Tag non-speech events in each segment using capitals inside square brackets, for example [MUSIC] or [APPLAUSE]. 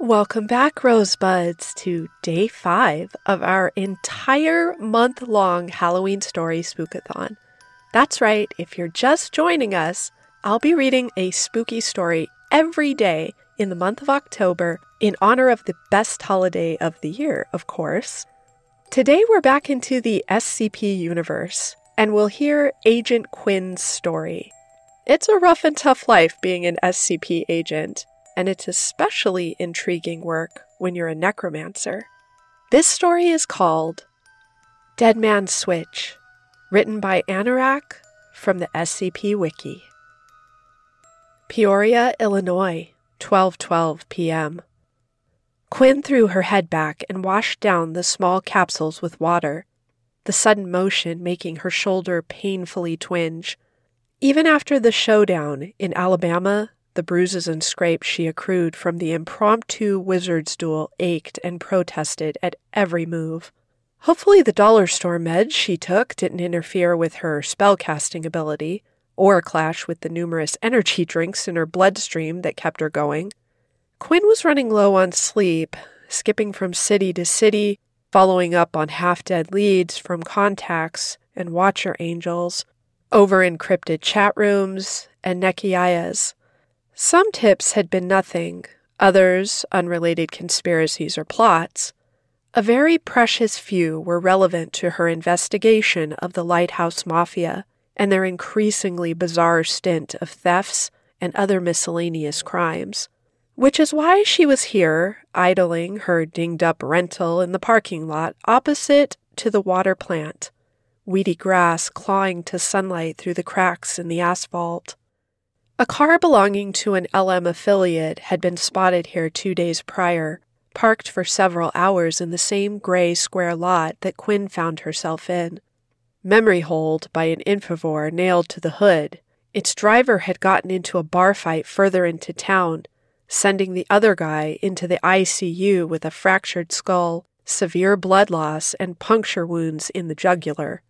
Welcome back, Rosebuds, to day five of our entire month long Halloween story spookathon. That's right, if you're just joining us, I'll be reading a spooky story every day in the month of October in honor of the best holiday of the year, of course. Today we're back into the SCP universe, and we'll hear Agent Quinn's story. It's a rough and tough life being an SCP agent, and it's especially intriguing work when you're a necromancer. This story is called Dead Man's Switch, written by Anorrak from the SCP Wiki. Peoria, Illinois, 12:12 p.m. Quinn threw her head back and washed down the small capsules with water, the sudden motion making her shoulder painfully twinge. Even after the showdown in Alabama, the bruises and scrapes she accrued from the impromptu wizard's duel ached and protested at every move. Hopefully, the dollar store meds she took didn't interfere with her spellcasting ability or clash with the numerous energy drinks in her bloodstream that kept her going. Quinn was running low on sleep, skipping from city to city, following up on half dead leads from contacts and watcher angels, over encrypted chat rooms, and Nekiayas. Some tips had been nothing, others unrelated conspiracies or plots. A very precious few were relevant to her investigation of the Lighthouse Mafia and their increasingly bizarre stint of thefts and other miscellaneous crimes. Which is why she was here, idling her dinged up rental in the parking lot opposite to the water plant, weedy grass clawing to sunlight through the cracks in the asphalt. A car belonging to an LM affiliate had been spotted here two days prior, parked for several hours in the same gray square lot that Quinn found herself in. Memory hold by an infovore nailed to the hood. Its driver had gotten into a bar fight further into town, sending the other guy into the ICU with a fractured skull, severe blood loss, and puncture wounds in the jugular.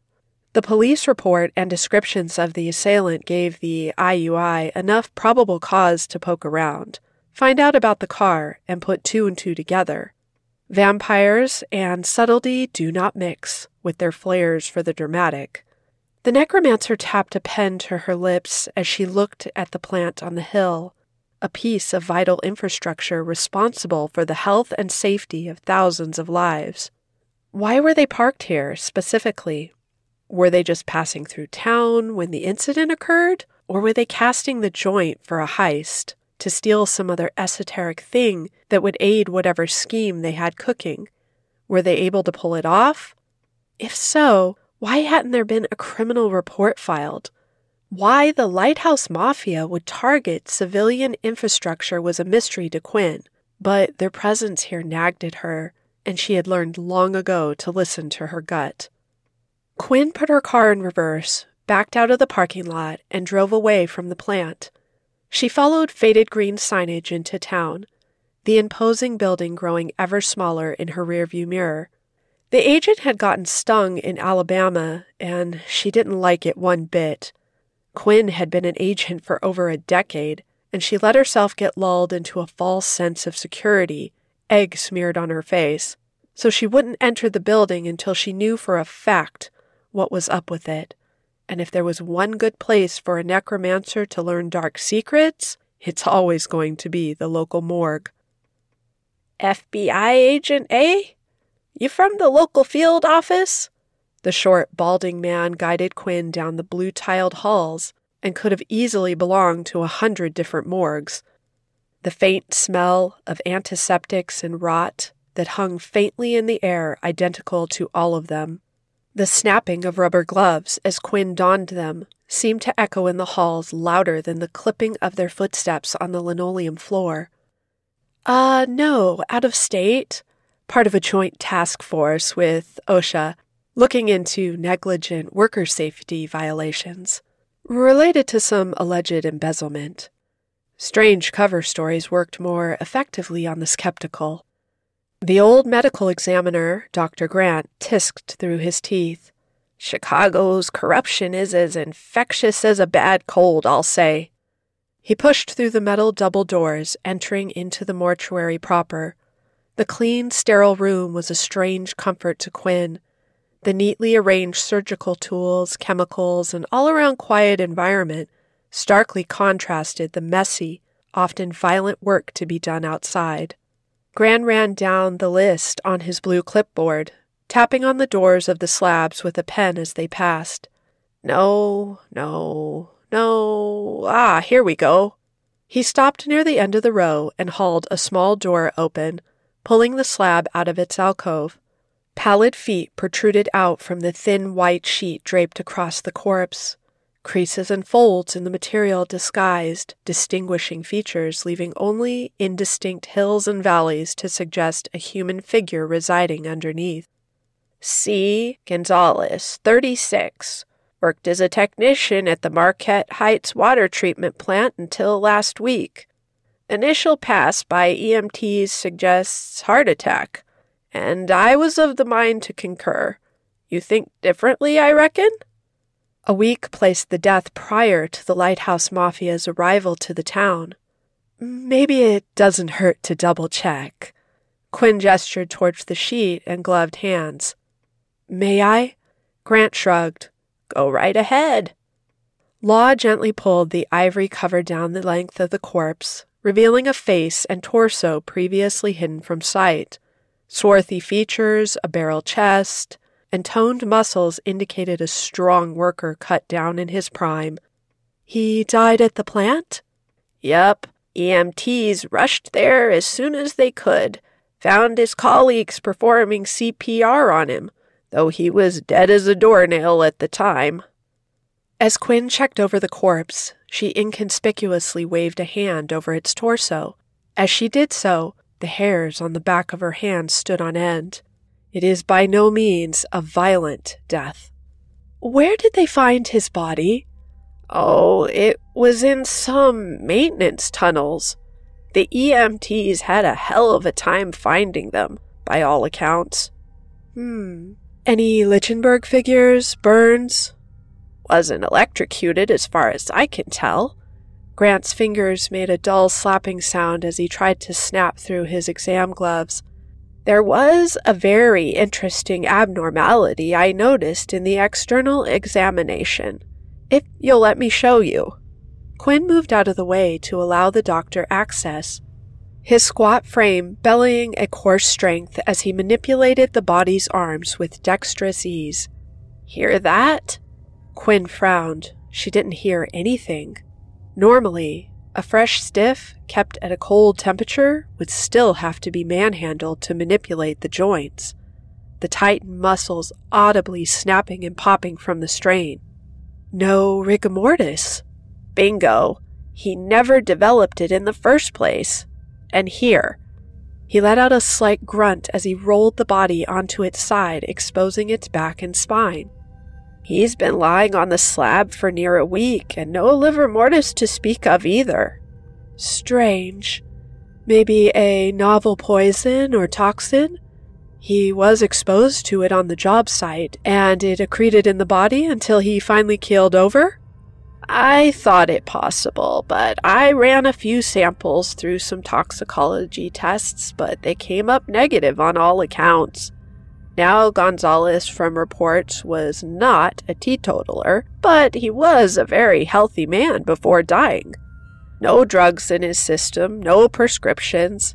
The police report and descriptions of the assailant gave the IUI enough probable cause to poke around, find out about the car, and put two and two together. Vampires and subtlety do not mix with their flairs for the dramatic. The necromancer tapped a pen to her lips as she looked at the plant on the hill, a piece of vital infrastructure responsible for the health and safety of thousands of lives. Why were they parked here specifically? Were they just passing through town when the incident occurred? Or were they casting the joint for a heist to steal some other esoteric thing that would aid whatever scheme they had cooking? Were they able to pull it off? If so, why hadn't there been a criminal report filed? Why the Lighthouse Mafia would target civilian infrastructure was a mystery to Quinn, but their presence here nagged at her, and she had learned long ago to listen to her gut. Quinn put her car in reverse, backed out of the parking lot, and drove away from the plant. She followed faded green signage into town, the imposing building growing ever smaller in her rearview mirror. The agent had gotten stung in Alabama, and she didn't like it one bit. Quinn had been an agent for over a decade, and she let herself get lulled into a false sense of security, egg smeared on her face, so she wouldn't enter the building until she knew for a fact what was up with it. And if there was one good place for a necromancer to learn dark secrets, it's always going to be the local morgue. FBI agent, eh? You from the local field office? The short, balding man guided Quinn down the blue tiled halls and could have easily belonged to a hundred different morgues. The faint smell of antiseptics and rot that hung faintly in the air identical to all of them. The snapping of rubber gloves as Quinn donned them seemed to echo in the halls louder than the clipping of their footsteps on the linoleum floor. Uh, no, out of state. Part of a joint task force with OSHA looking into negligent worker safety violations related to some alleged embezzlement. Strange cover stories worked more effectively on the skeptical. The old medical examiner, Dr. Grant, tisked through his teeth. Chicago's corruption is as infectious as a bad cold, I'll say. He pushed through the metal double doors, entering into the mortuary proper. The clean, sterile room was a strange comfort to Quinn. The neatly arranged surgical tools, chemicals, and all around quiet environment starkly contrasted the messy, often violent work to be done outside. Grant ran down the list on his blue clipboard, tapping on the doors of the slabs with a pen as they passed. No, no, no. Ah, here we go. He stopped near the end of the row and hauled a small door open, pulling the slab out of its alcove. Pallid feet protruded out from the thin white sheet draped across the corpse. Creases and folds in the material disguised distinguishing features, leaving only indistinct hills and valleys to suggest a human figure residing underneath. C. Gonzalez, 36. Worked as a technician at the Marquette Heights water treatment plant until last week. Initial pass by EMTs suggests heart attack, and I was of the mind to concur. You think differently, I reckon? A week placed the death prior to the Lighthouse Mafia's arrival to the town. Maybe it doesn't hurt to double check. Quinn gestured towards the sheet and gloved hands. May I? Grant shrugged. Go right ahead. Law gently pulled the ivory cover down the length of the corpse, revealing a face and torso previously hidden from sight. Swarthy features, a barrel chest, and toned muscles indicated a strong worker cut down in his prime. He died at the plant? Yep. EMTs rushed there as soon as they could. Found his colleagues performing CPR on him, though he was dead as a doornail at the time. As Quinn checked over the corpse, she inconspicuously waved a hand over its torso. As she did so, the hairs on the back of her hand stood on end. It is by no means a violent death. Where did they find his body? Oh, it was in some maintenance tunnels. The EMTs had a hell of a time finding them, by all accounts. Hmm. Any Lichtenberg figures, burns? Wasn't electrocuted as far as I can tell. Grant's fingers made a dull slapping sound as he tried to snap through his exam gloves. There was a very interesting abnormality I noticed in the external examination. If you'll let me show you. Quinn moved out of the way to allow the doctor access. His squat frame bellying a coarse strength as he manipulated the body's arms with dexterous ease. Hear that? Quinn frowned. She didn't hear anything. Normally, a fresh stiff, kept at a cold temperature, would still have to be manhandled to manipulate the joints, the tightened muscles audibly snapping and popping from the strain. No rigor mortis. Bingo. He never developed it in the first place. And here. He let out a slight grunt as he rolled the body onto its side, exposing its back and spine. He's been lying on the slab for near a week, and no livor mortis to speak of either. Strange. Maybe a novel poison or toxin? He was exposed to it on the job site, and it accreted in the body until he finally keeled over? I thought it possible, but I ran a few samples through some toxicology tests, but they came up negative on all accounts. Now, Gonzalez, from reports, was not a teetotaler, but he was a very healthy man before dying. No drugs in his system, no prescriptions.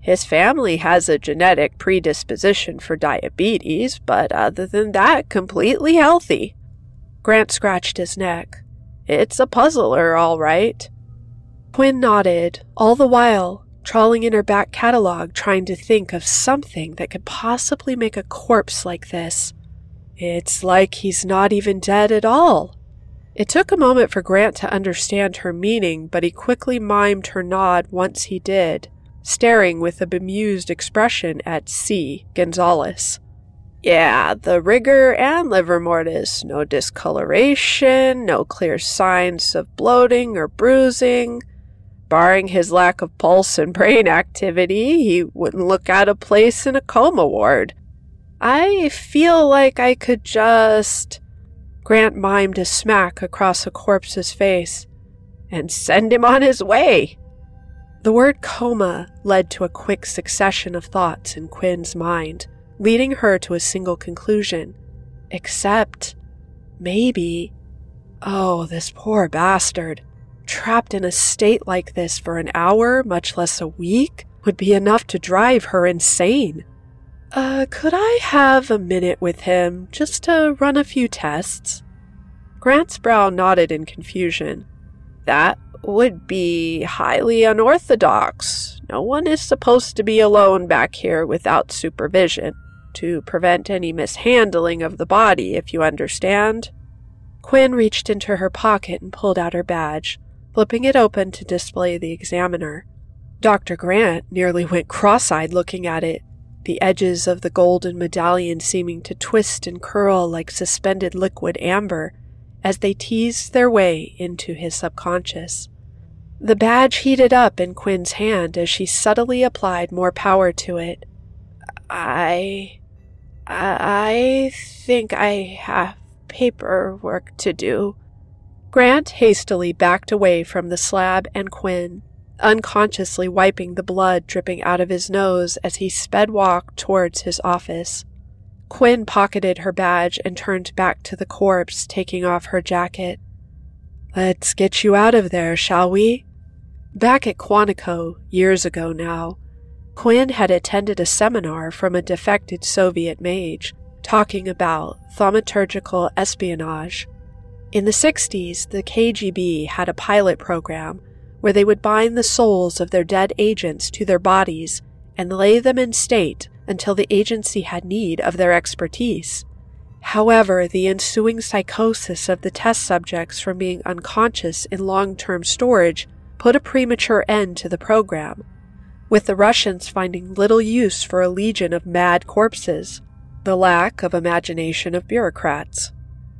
His family has a genetic predisposition for diabetes, but other than that, completely healthy. Grant scratched his neck. It's a puzzler, all right. Quinn nodded, all the while trawling in her back catalog trying to think of something that could possibly make a corpse like this. It's like he's not even dead at all. It took a moment for Grant to understand her meaning, but he quickly mimed her nod once he did, staring with a bemused expression at C. Gonzalez. Yeah, the rigor and livor mortis. No discoloration, no clear signs of bloating or bruising. Barring his lack of pulse and brain activity, he wouldn't look out of place in a coma ward. I feel like I could just. Grant mimed a smack across a corpse's face. and send him on his way. The word coma led to a quick succession of thoughts in Quinn's mind, leading her to a single conclusion. Except, maybe. Oh, this poor bastard. Trapped in a state like this for an hour, much less a week, would be enough to drive her insane. Uh, could I have a minute with him just to run a few tests? Grant's brow nodded in confusion. That would be highly unorthodox. No one is supposed to be alone back here without supervision, to prevent any mishandling of the body, if you understand. Quinn reached into her pocket and pulled out her badge, flipping it open to display the examiner. Dr. Grant nearly went cross eyed looking at it, the edges of the golden medallion seeming to twist and curl like suspended liquid amber as they teased their way into his subconscious. The badge heated up in Quinn's hand as she subtly applied more power to it. I. I think I have paperwork to do. Grant hastily backed away from the slab and Quinn, unconsciously wiping the blood dripping out of his nose as he sped walk towards his office. Quinn pocketed her badge and turned back to the corpse, taking off her jacket. Let's get you out of there, shall we? Back at Quantico, years ago now, Quinn had attended a seminar from a defected Soviet mage talking about thaumaturgical espionage. In the 60s, the KGB had a pilot program where they would bind the souls of their dead agents to their bodies and lay them in state until the agency had need of their expertise. However, the ensuing psychosis of the test subjects from being unconscious in long term storage put a premature end to the program, with the Russians finding little use for a legion of mad corpses, the lack of imagination of bureaucrats.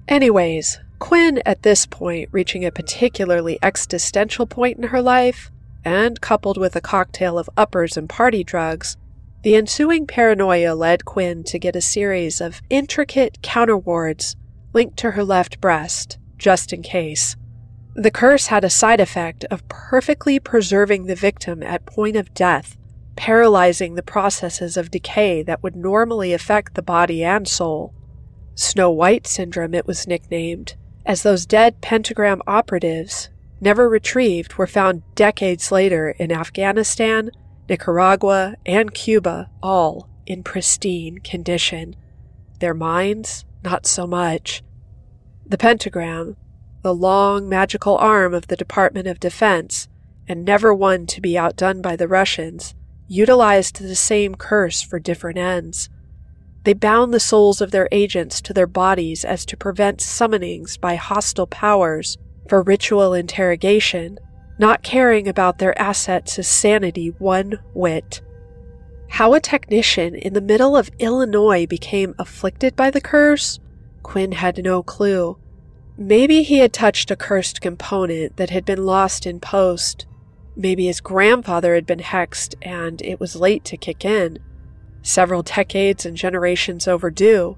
Anyways, Quinn, at this point, reaching a particularly existential point in her life, and coupled with a cocktail of uppers and party drugs, the ensuing paranoia led Quinn to get a series of intricate counterwards linked to her left breast, just in case. The curse had a side effect of perfectly preserving the victim at point of death, paralyzing the processes of decay that would normally affect the body and soul. Snow White syndrome, it was nicknamed, as those dead pentagram operatives, never retrieved, were found decades later in Afghanistan, Nicaragua, and Cuba, all in pristine condition. Their minds, not so much. The pentagram, the long magical arm of the Department of Defense, and never one to be outdone by the Russians, utilized the same curse for different ends. They bound the souls of their agents to their bodies as to prevent summonings by hostile powers for ritual interrogation, not caring about their assets' sanity one whit. How a technician in the middle of Illinois became afflicted by the curse, Quinn had no clue. Maybe he had touched a cursed component that had been lost in post. Maybe his grandfather had been hexed and it was late to kick in several decades and generations overdue.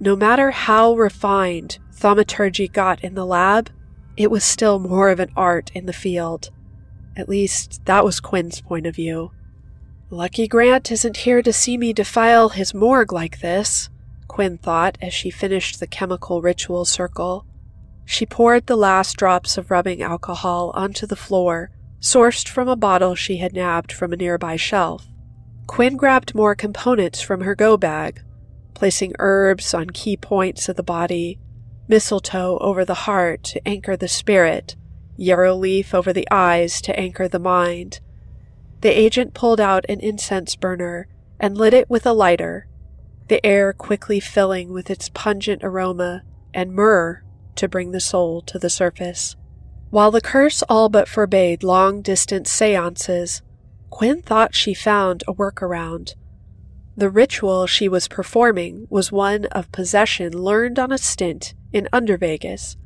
No matter how refined thaumaturgy got in the lab, it was still more of an art in the field. At least, that was Quinn's point of view. Lucky Grant isn't here to see me defile his morgue like this, Quinn thought as she finished the chemical ritual circle. She poured the last drops of rubbing alcohol onto the floor, sourced from a bottle she had nabbed from a nearby shelf. Quinn grabbed more components from her go bag, placing herbs on key points of the body, mistletoe over the heart to anchor the spirit, yarrow leaf over the eyes to anchor the mind. The agent pulled out an incense burner and lit it with a lighter, the air quickly filling with its pungent aroma and myrrh to bring the soul to the surface. While the curse all but forbade long distance seances, Quinn thought she found a workaround. The ritual she was performing was one of possession learned on a stint in Undervegas,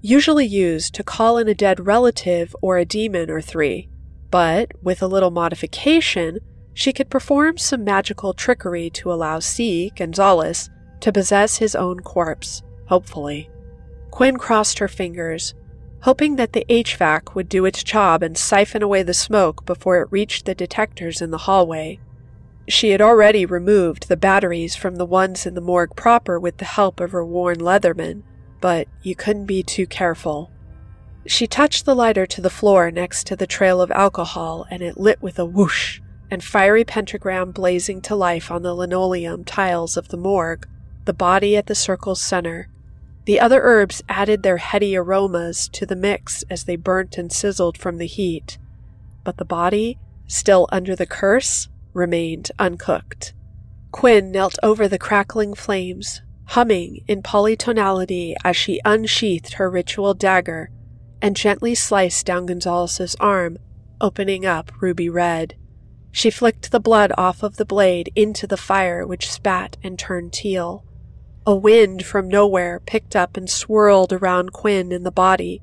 usually used to call in a dead relative or a demon or three, but with a little modification, she could perform some magical trickery to allow C. Gonzalez to possess his own corpse, hopefully. Quinn crossed her fingers, hoping that the HVAC would do its job and siphon away the smoke before it reached the detectors in the hallway. She had already removed the batteries from the ones in the morgue proper with the help of her worn Leatherman, but you couldn't be too careful. She touched the lighter to the floor next to the trail of alcohol, and it lit with a whoosh, and fiery pentagram blazing to life on the linoleum tiles of the morgue, the body at the circle's center. The other herbs added their heady aromas to the mix as they burnt and sizzled from the heat, but the body, still under the curse, remained uncooked. Quinn knelt over the crackling flames, humming in polytonality as she unsheathed her ritual dagger and gently sliced down Gonzalez's arm, opening up ruby red. She flicked the blood off of the blade into the fire, which spat and turned teal. A wind from nowhere picked up and swirled around Quinn in the body.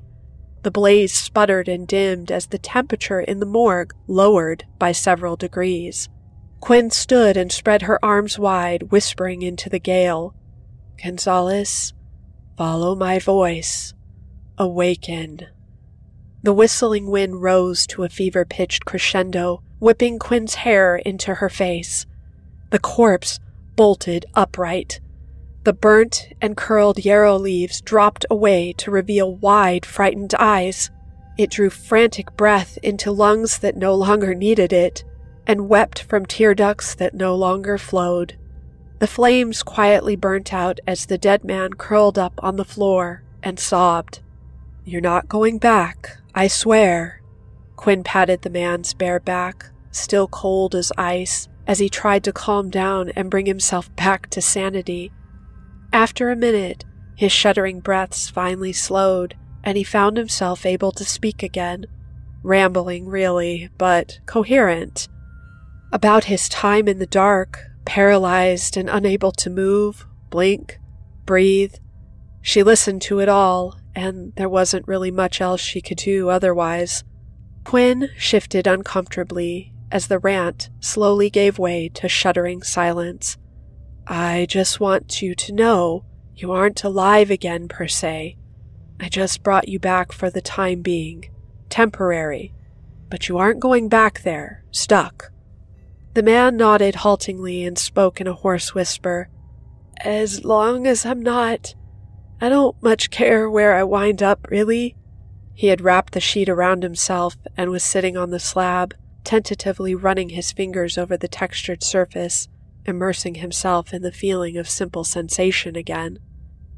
The blaze sputtered and dimmed as the temperature in the morgue lowered by several degrees. Quinn stood and spread her arms wide, whispering into the gale. Gonzalez, follow my voice. Awaken. The whistling wind rose to a fever pitched crescendo, whipping Quinn's hair into her face. The corpse bolted upright. The burnt and curled yarrow leaves dropped away to reveal wide, frightened eyes. It drew frantic breath into lungs that no longer needed it, and wept from tear ducts that no longer flowed. The flames quietly burnt out as the dead man curled up on the floor and sobbed. You're not going back, I swear. Quinn patted the man's bare back, still cold as ice, as he tried to calm down and bring himself back to sanity. After a minute, his shuddering breaths finally slowed, and he found himself able to speak again. Rambling, really, but coherent. About his time in the dark, paralyzed and unable to move, blink, breathe. She listened to it all and there wasn't really much else she could do otherwise. Quinn shifted uncomfortably as the rant slowly gave way to shuddering silence. I just want you to know you aren't alive again, per se. I just brought you back for the time being. Temporary. But you aren't going back there, stuck. The man nodded haltingly and spoke in a hoarse whisper. As long as I'm not. I don't much care where I wind up, really. He had wrapped the sheet around himself and was sitting on the slab, tentatively running his fingers over the textured surface, immersing himself in the feeling of simple sensation again.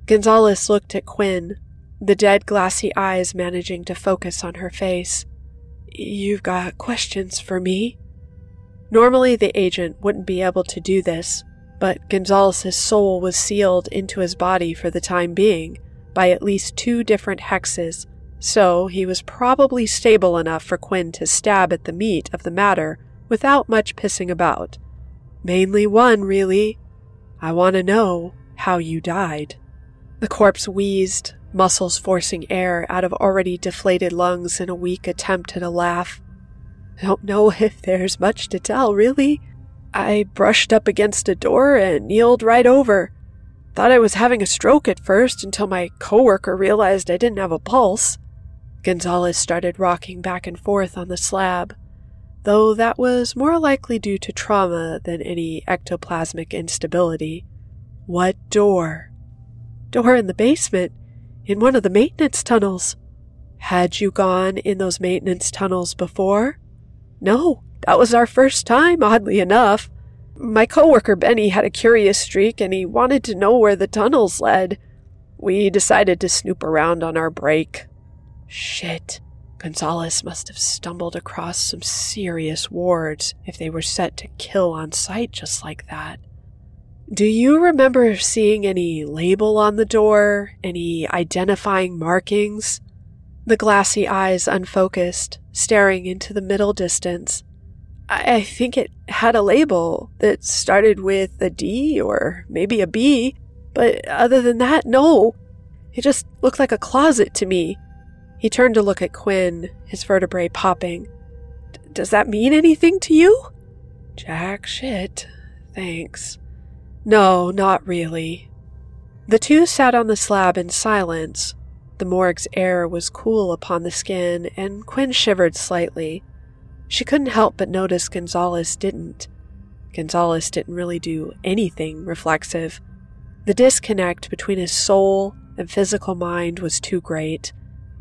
Gonzalez looked at Quinn, the dead glassy eyes managing to focus on her face. You've got questions for me? Normally, the agent wouldn't be able to do this, but Gonzalez's soul was sealed into his body for the time being by at least two different hexes, so he was probably stable enough for Quinn to stab at the meat of the matter without much pissing about. Mainly one, really. I want to know how you died. The corpse wheezed, muscles forcing air out of already deflated lungs in a weak attempt at a laugh. Don't know [LAUGHS] if there's much to tell, really. I brushed up against a door and kneeled right over. Thought I was having a stroke at first until my coworker realized I didn't have a pulse. Gonzalez started rocking back and forth on the slab, though that was more likely due to trauma than any ectoplasmic instability. What door? Door in the basement, in one of the maintenance tunnels. Had you gone in those maintenance tunnels before? No, that was our first time, oddly enough. My coworker Benny had a curious streak and he wanted to know where the tunnels led. We decided to snoop around on our break. Shit. Gonzalez must have stumbled across some serious wards if they were set to kill on sight just like that. Do you remember seeing any label on the door? Any identifying markings? The glassy eyes unfocused, staring into the middle distance. I think it had a label that started with a D or maybe a B, but other than that, no. It just looked like a closet to me. He turned to look at Quinn, his vertebrae popping. Does that mean anything to you? Jack shit. Thanks. No, not really. The two sat on the slab in silence. The morgue's air was cool upon the skin, and Quinn shivered slightly. She couldn't help but notice Gonzalez didn't. Gonzalez didn't really do anything reflexive. The disconnect between his soul and physical mind was too great,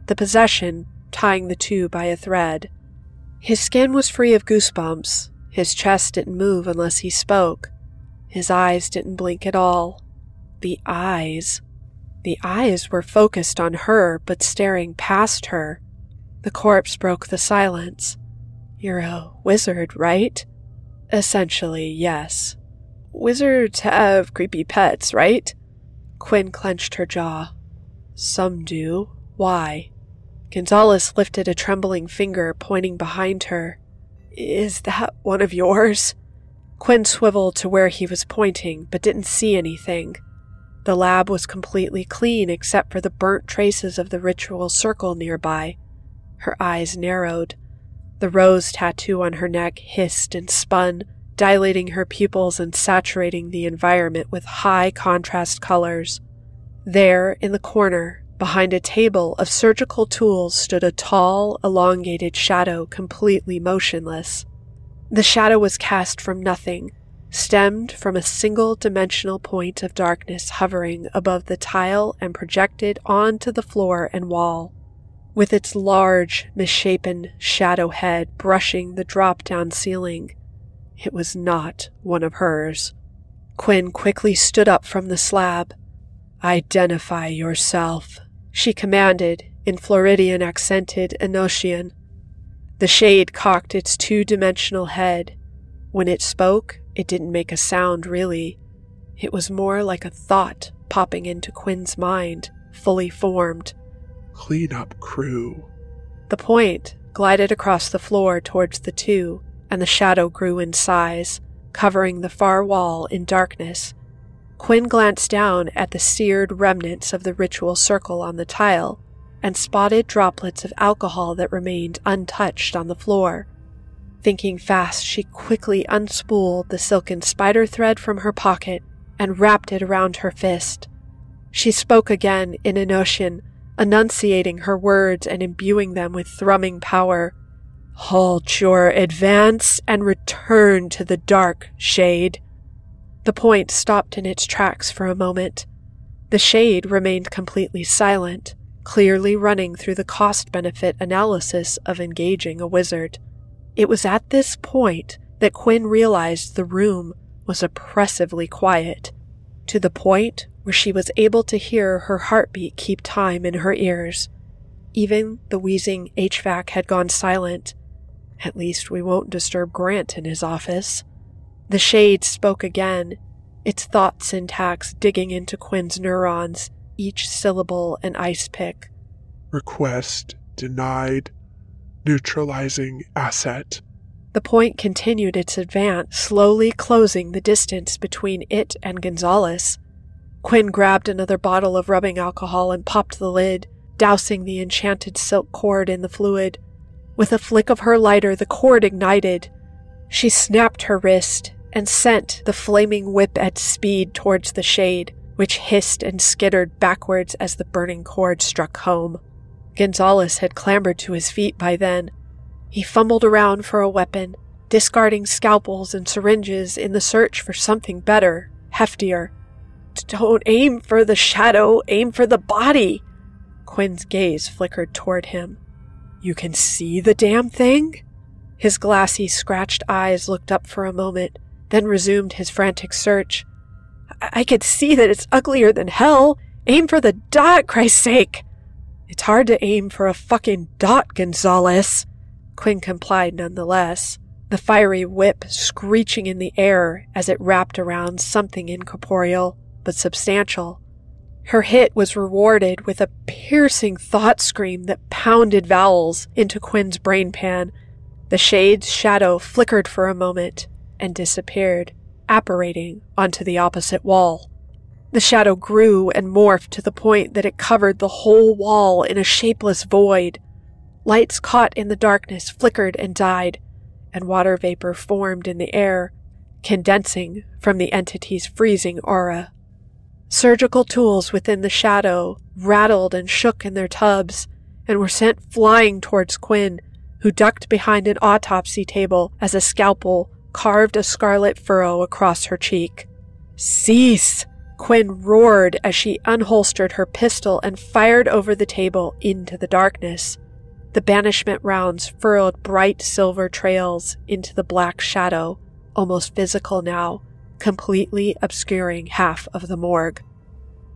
the possession tying the two by a thread. His skin was free of goosebumps, his chest didn't move unless he spoke, his eyes didn't blink at all. The eyes. The eyes were focused on her, but staring past her. The corpse broke the silence. You're a wizard, right? Essentially, yes. Wizards have creepy pets, right? Quinn clenched her jaw. Some do. Why? Gonzalez lifted a trembling finger, pointing behind her. Is that one of yours? Quinn swiveled to where he was pointing, but didn't see anything. The lab was completely clean except for the burnt traces of the ritual circle nearby. Her eyes narrowed. The rose tattoo on her neck hissed and spun, dilating her pupils and saturating the environment with high contrast colors. There, in the corner, behind a table of surgical tools, stood a tall, elongated shadow completely motionless. The shadow was cast from nothing, stemmed from a single dimensional point of darkness hovering above the tile and projected onto the floor and wall. With its large, misshapen shadow head brushing the drop down ceiling, it was not one of hers. Quinn quickly stood up from the slab. Identify yourself, she commanded in Floridian accented Enochian. The shade cocked its two dimensional head. When it spoke, it didn't make a sound, really. It was more like a thought popping into Quinn's mind, fully formed. Cleanup crew. The point glided across the floor towards the two, and the shadow grew in size, covering the far wall in darkness. Quinn glanced down at the seared remnants of the ritual circle on the tile and spotted droplets of alcohol that remained untouched on the floor. Thinking fast, she quickly unspooled the silken spider thread from her pocket and wrapped it around her fist. She spoke again in Enochian, enunciating her words and imbuing them with thrumming power. Halt your advance and return to the dark shade. The point stopped in its tracks for a moment. The shade remained completely silent, clearly running through the cost benefit analysis of engaging a wizard. It was at this point that Quinn realized the room was oppressively quiet, to the point where she was able to hear her heartbeat keep time in her ears. Even the wheezing HVAC had gone silent. At least we won't disturb Grant in his office. The shade spoke again, its thought syntax digging into Quinn's neurons, each syllable an ice pick. Request denied neutralizing asset. The point continued its advance, slowly closing the distance between it and Gonzalez. Quinn grabbed another bottle of rubbing alcohol and popped the lid, dousing the enchanted silk cord in the fluid. With a flick of her lighter, the cord ignited. She snapped her wrist and sent the flaming whip at speed towards the shade, which hissed and skittered backwards as the burning cord struck home. Gonzalez had clambered to his feet by then. He fumbled around for a weapon, discarding scalpels and syringes in the search for something better, heftier. Don't aim for the shadow, aim for the body. Quinn's gaze flickered toward him. You can see the damn thing? His glassy, scratched eyes looked up for a moment, then resumed his frantic search. I, I could see that it's uglier than hell. Aim for the dot, Christ's sake! It's hard to aim for a fucking dot, Gonzalez. Quinn complied nonetheless, the fiery whip screeching in the air as it wrapped around something incorporeal but substantial. Her hit was rewarded with a piercing thought scream that pounded vowels into Quinn's brain pan. The shade's shadow flickered for a moment and disappeared, apparating onto the opposite wall. The shadow grew and morphed to the point that it covered the whole wall in a shapeless void. Lights caught in the darkness flickered and died, and water vapor formed in the air, condensing from the entity's freezing aura. Surgical tools within the shadow rattled and shook in their tubs and were sent flying towards Quinn, who ducked behind an autopsy table as a scalpel carved a scarlet furrow across her cheek. Cease! Quinn roared as she unholstered her pistol and fired over the table into the darkness. The banishment rounds furrowed bright silver trails into the black shadow, almost physical now, completely obscuring half of the morgue.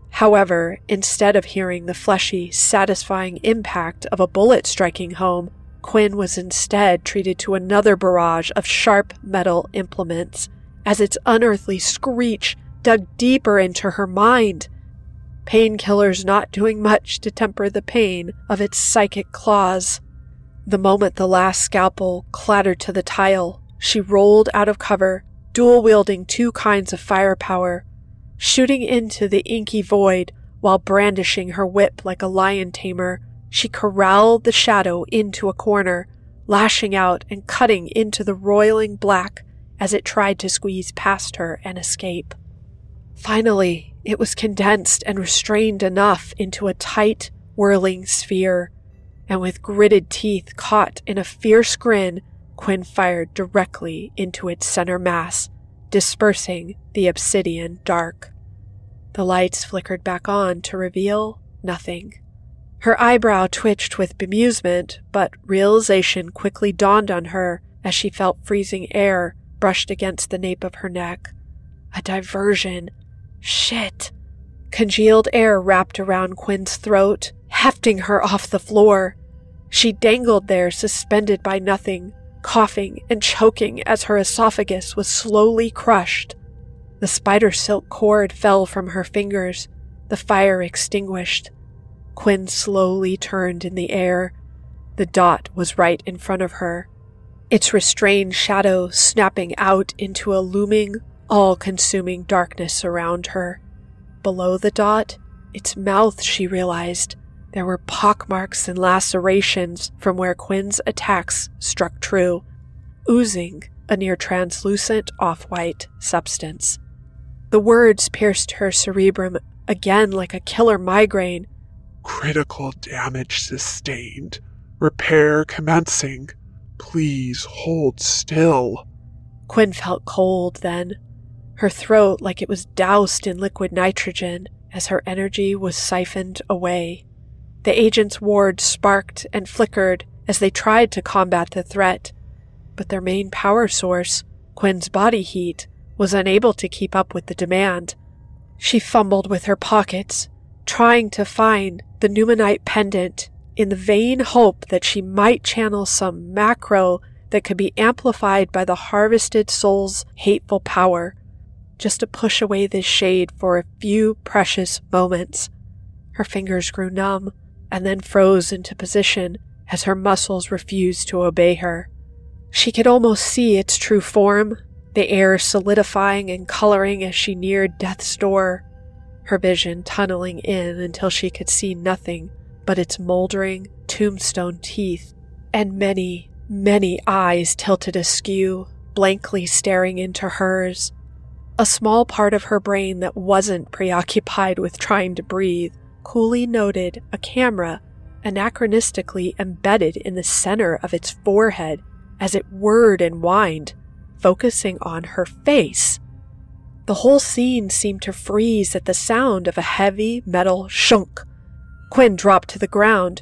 However, instead of hearing the fleshy, satisfying impact of a bullet striking home, Quinn was instead treated to another barrage of sharp metal implements as its unearthly screech dug deeper into her mind. Painkillers not doing much to temper the pain of its psychic claws. The moment the last scalpel clattered to the tile, she rolled out of cover, dual wielding two kinds of firepower, shooting into the inky void while brandishing her whip like a lion tamer. She corralled the shadow into a corner, lashing out and cutting into the roiling black as it tried to squeeze past her and escape. Finally, it was condensed and restrained enough into a tight, whirling sphere, and with gritted teeth caught in a fierce grin, Quinn fired directly into its center mass, dispersing the obsidian dark. The lights flickered back on to reveal nothing. Her eyebrow twitched with bemusement, but realization quickly dawned on her as she felt freezing air brushed against the nape of her neck. A diversion Shit. Congealed air wrapped around Quinn's throat, hefting her off the floor. She dangled there, suspended by nothing, coughing and choking as her esophagus was slowly crushed. The spider silk cord fell from her fingers, the fire extinguished. Quinn slowly turned in the air. The dot was right in front of her, its restrained shadow snapping out into a looming, all consuming darkness around her. Below the dot, its mouth, she realized, there were pockmarks and lacerations from where Quinn's attacks struck true, oozing a near translucent off white substance. The words pierced her cerebrum again like a killer migraine. Critical damage sustained. Repair commencing. Please hold still. Quinn felt cold then, her throat like it was doused in liquid nitrogen as her energy was siphoned away. The agent's ward sparked and flickered as they tried to combat the threat, but their main power source, Quinn's body heat, was unable to keep up with the demand. She fumbled with her pockets, trying to find the Numenite pendant in the vain hope that she might channel some macro that could be amplified by the harvested soul's hateful power just to push away this shade for a few precious moments. Her fingers grew numb and then froze into position as her muscles refused to obey her. She could almost see its true form, the air solidifying and coloring as she neared death's door, her vision tunneling in until she could see nothing but its moldering, tombstone teeth and many, many eyes tilted askew, blankly staring into hers. A small part of her brain that wasn't preoccupied with trying to breathe coolly noted a camera anachronistically embedded in the center of its forehead as it whirred and whined, focusing on her face. The whole scene seemed to freeze at the sound of a heavy metal shunk. Quinn dropped to the ground,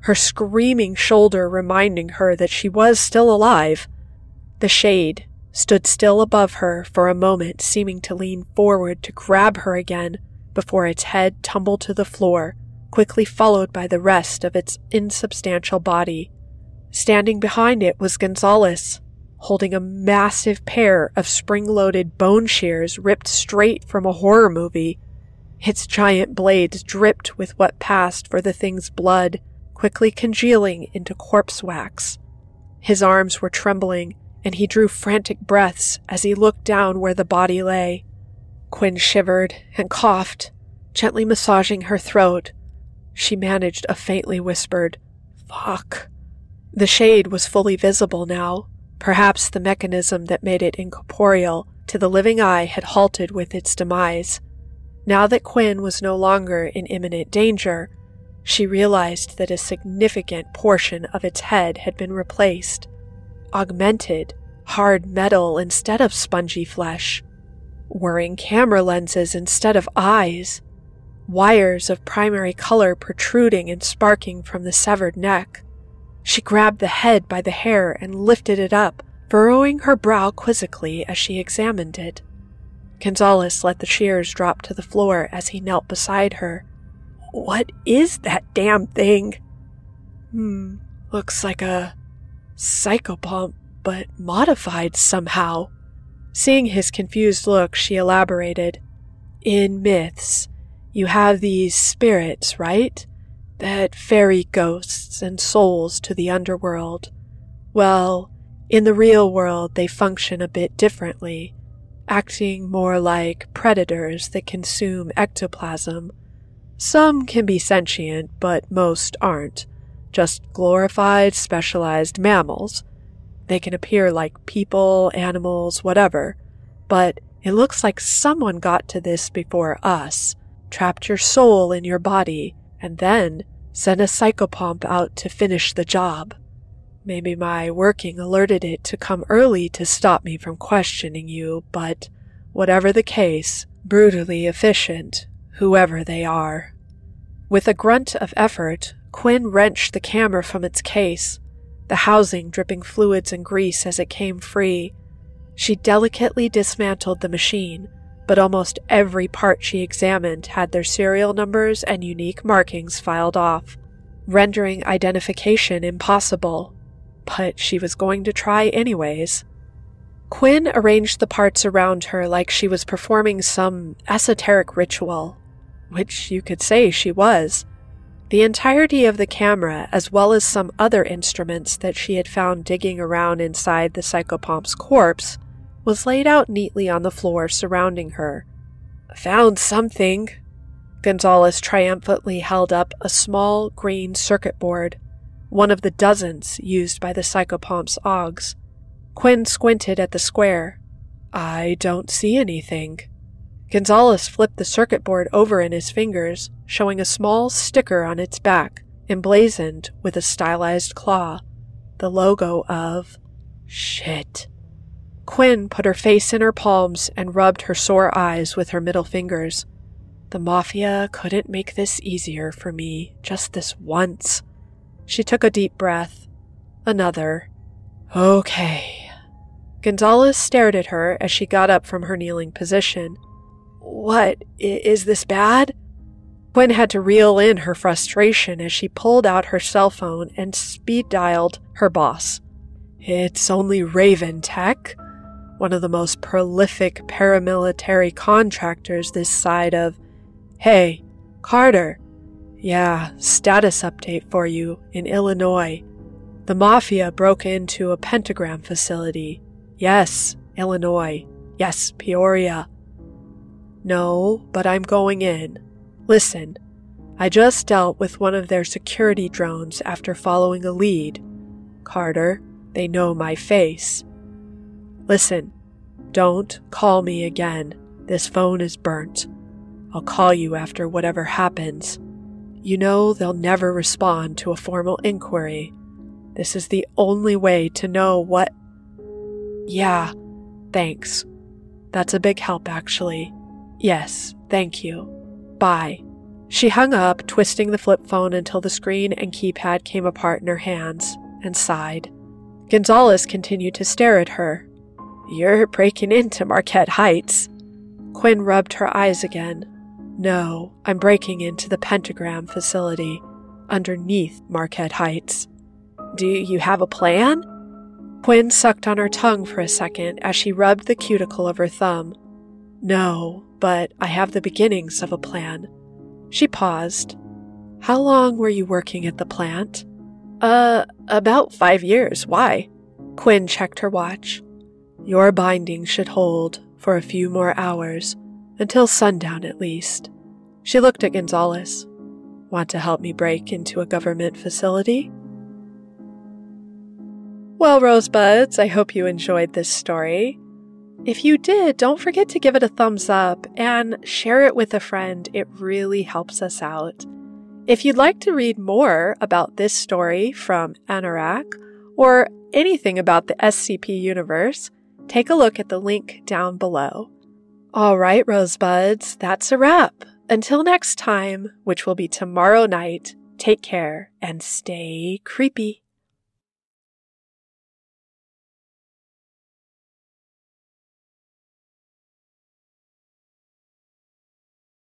her screaming shoulder reminding her that she was still alive. The shade, stood still above her for a moment, seeming to lean forward to grab her again before its head tumbled to the floor, quickly followed by the rest of its insubstantial body. Standing behind it was Gonzalez, holding a massive pair of spring loaded bone shears ripped straight from a horror movie. Its giant blades dripped with what passed for the thing's blood, quickly congealing into corpse wax. His arms were trembling and he drew frantic breaths as he looked down where the body lay. Quinn shivered and coughed, gently massaging her throat. She managed a faintly whispered, Fuck. The shade was fully visible now. Perhaps the mechanism that made it incorporeal to the living eye had halted with its demise. Now that Quinn was no longer in imminent danger, she realized that a significant portion of its head had been replaced. Augmented, hard metal instead of spongy flesh. Wearing camera lenses instead of eyes. Wires of primary color protruding and sparking from the severed neck. She grabbed the head by the hair and lifted it up, furrowing her brow quizzically as she examined it. Gonzalez let the shears drop to the floor as he knelt beside her. What is that damn thing? Hmm, looks like a psychopomp, but modified somehow. Seeing his confused look, she elaborated. In myths, you have these spirits, right? That ferry ghosts and souls to the underworld. Well, in the real world, they function a bit differently acting more like predators that consume ectoplasm. Some can be sentient, but most aren't. Just glorified, specialized mammals. They can appear like people, animals, whatever. But it looks like someone got to this before us, trapped your soul in your body, and then sent a psychopomp out to finish the job. Maybe my working alerted it to come early to stop me from questioning you, but whatever the case, brutally efficient, whoever they are. With a grunt of effort, Quinn wrenched the camera from its case, the housing dripping fluids and grease as it came free. She delicately dismantled the machine, but almost every part she examined had their serial numbers and unique markings filed off, rendering identification impossible but she was going to try anyways. Quinn arranged the parts around her like she was performing some esoteric ritual, which you could say she was. The entirety of the camera, as well as some other instruments that she had found digging around inside the psychopomp's corpse, was laid out neatly on the floor surrounding her. Found something. Gonzalez triumphantly held up a small green circuit board one of the dozens used by the psychopomp's augs. Quinn squinted at the square. I don't see anything. Gonzalez flipped the circuit board over in his fingers, showing a small sticker on its back, emblazoned with a stylized claw, the logo of shit. Quinn put her face in her palms and rubbed her sore eyes with her middle fingers. The Mafia couldn't make this easier for me just this once. She took a deep breath. Another. Okay. Gonzalez stared at her as she got up from her kneeling position. What? Is this bad? Quinn had to reel in her frustration as she pulled out her cell phone and speed dialed her boss. It's only Raven Tech, one of the most prolific paramilitary contractors this side of. Hey, Carter, yeah, status update for you in Illinois. The Mafia broke into a pentagram facility. Yes, Illinois. Yes, Peoria. No, but I'm going in. Listen, I just dealt with one of their security drones after following a lead. Carter, they know my face. Listen, don't call me again. This phone is burnt. I'll call you after whatever happens. You know they'll never respond to a formal inquiry. This is the only way to know what. Yeah, thanks. That's a big help, actually. Yes, thank you. Bye. She hung up, twisting the flip phone until the screen and keypad came apart in her hands, and sighed. Gonzalez continued to stare at her. You're breaking into Marquette Heights. Quinn rubbed her eyes again. No, I'm breaking into the Pentagram facility underneath Marquette Heights. Do you have a plan? Quinn sucked on her tongue for a second as she rubbed the cuticle of her thumb. No, but I have the beginnings of a plan. She paused. How long were you working at the plant? Uh, about five years. Why? Quinn checked her watch. Your binding should hold for a few more hours. Until sundown, at least. She looked at Gonzalez. Want to help me break into a government facility? Well, Rosebuds, I hope you enjoyed this story. If you did, don't forget to give it a thumbs up and share it with a friend. It really helps us out. If you'd like to read more about this story from Anorrak or anything about the SCP universe, take a look at the link down below. All right, Rosebuds, that's a wrap. Until next time, which will be tomorrow night, take care and stay creepy.